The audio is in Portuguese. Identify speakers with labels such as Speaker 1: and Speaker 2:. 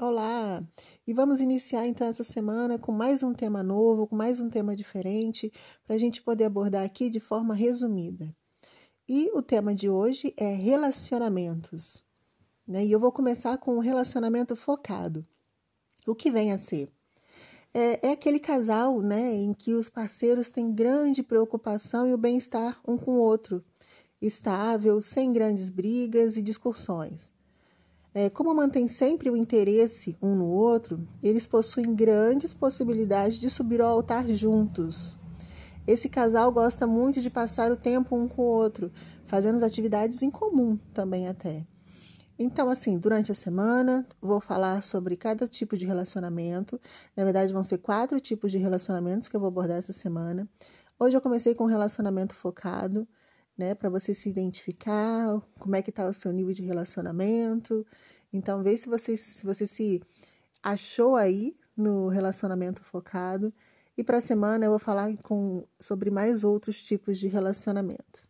Speaker 1: Olá! E vamos iniciar então essa semana com mais um tema novo, com mais um tema diferente, para a gente poder abordar aqui de forma resumida. E o tema de hoje é relacionamentos. Né? E eu vou começar com um relacionamento focado. O que vem a ser? É, é aquele casal né, em que os parceiros têm grande preocupação e o bem-estar um com o outro, estável, sem grandes brigas e discussões. É, como mantém sempre o interesse um no outro, eles possuem grandes possibilidades de subir ao altar juntos. Esse casal gosta muito de passar o tempo um com o outro, fazendo atividades em comum também até. Então, assim, durante a semana, vou falar sobre cada tipo de relacionamento. Na verdade, vão ser quatro tipos de relacionamentos que eu vou abordar essa semana. Hoje eu comecei com um relacionamento focado, né, para você se identificar, como é que está o seu nível de relacionamento. Então, vê se você, se você se achou aí no relacionamento focado. E para a semana eu vou falar com, sobre mais outros tipos de relacionamento.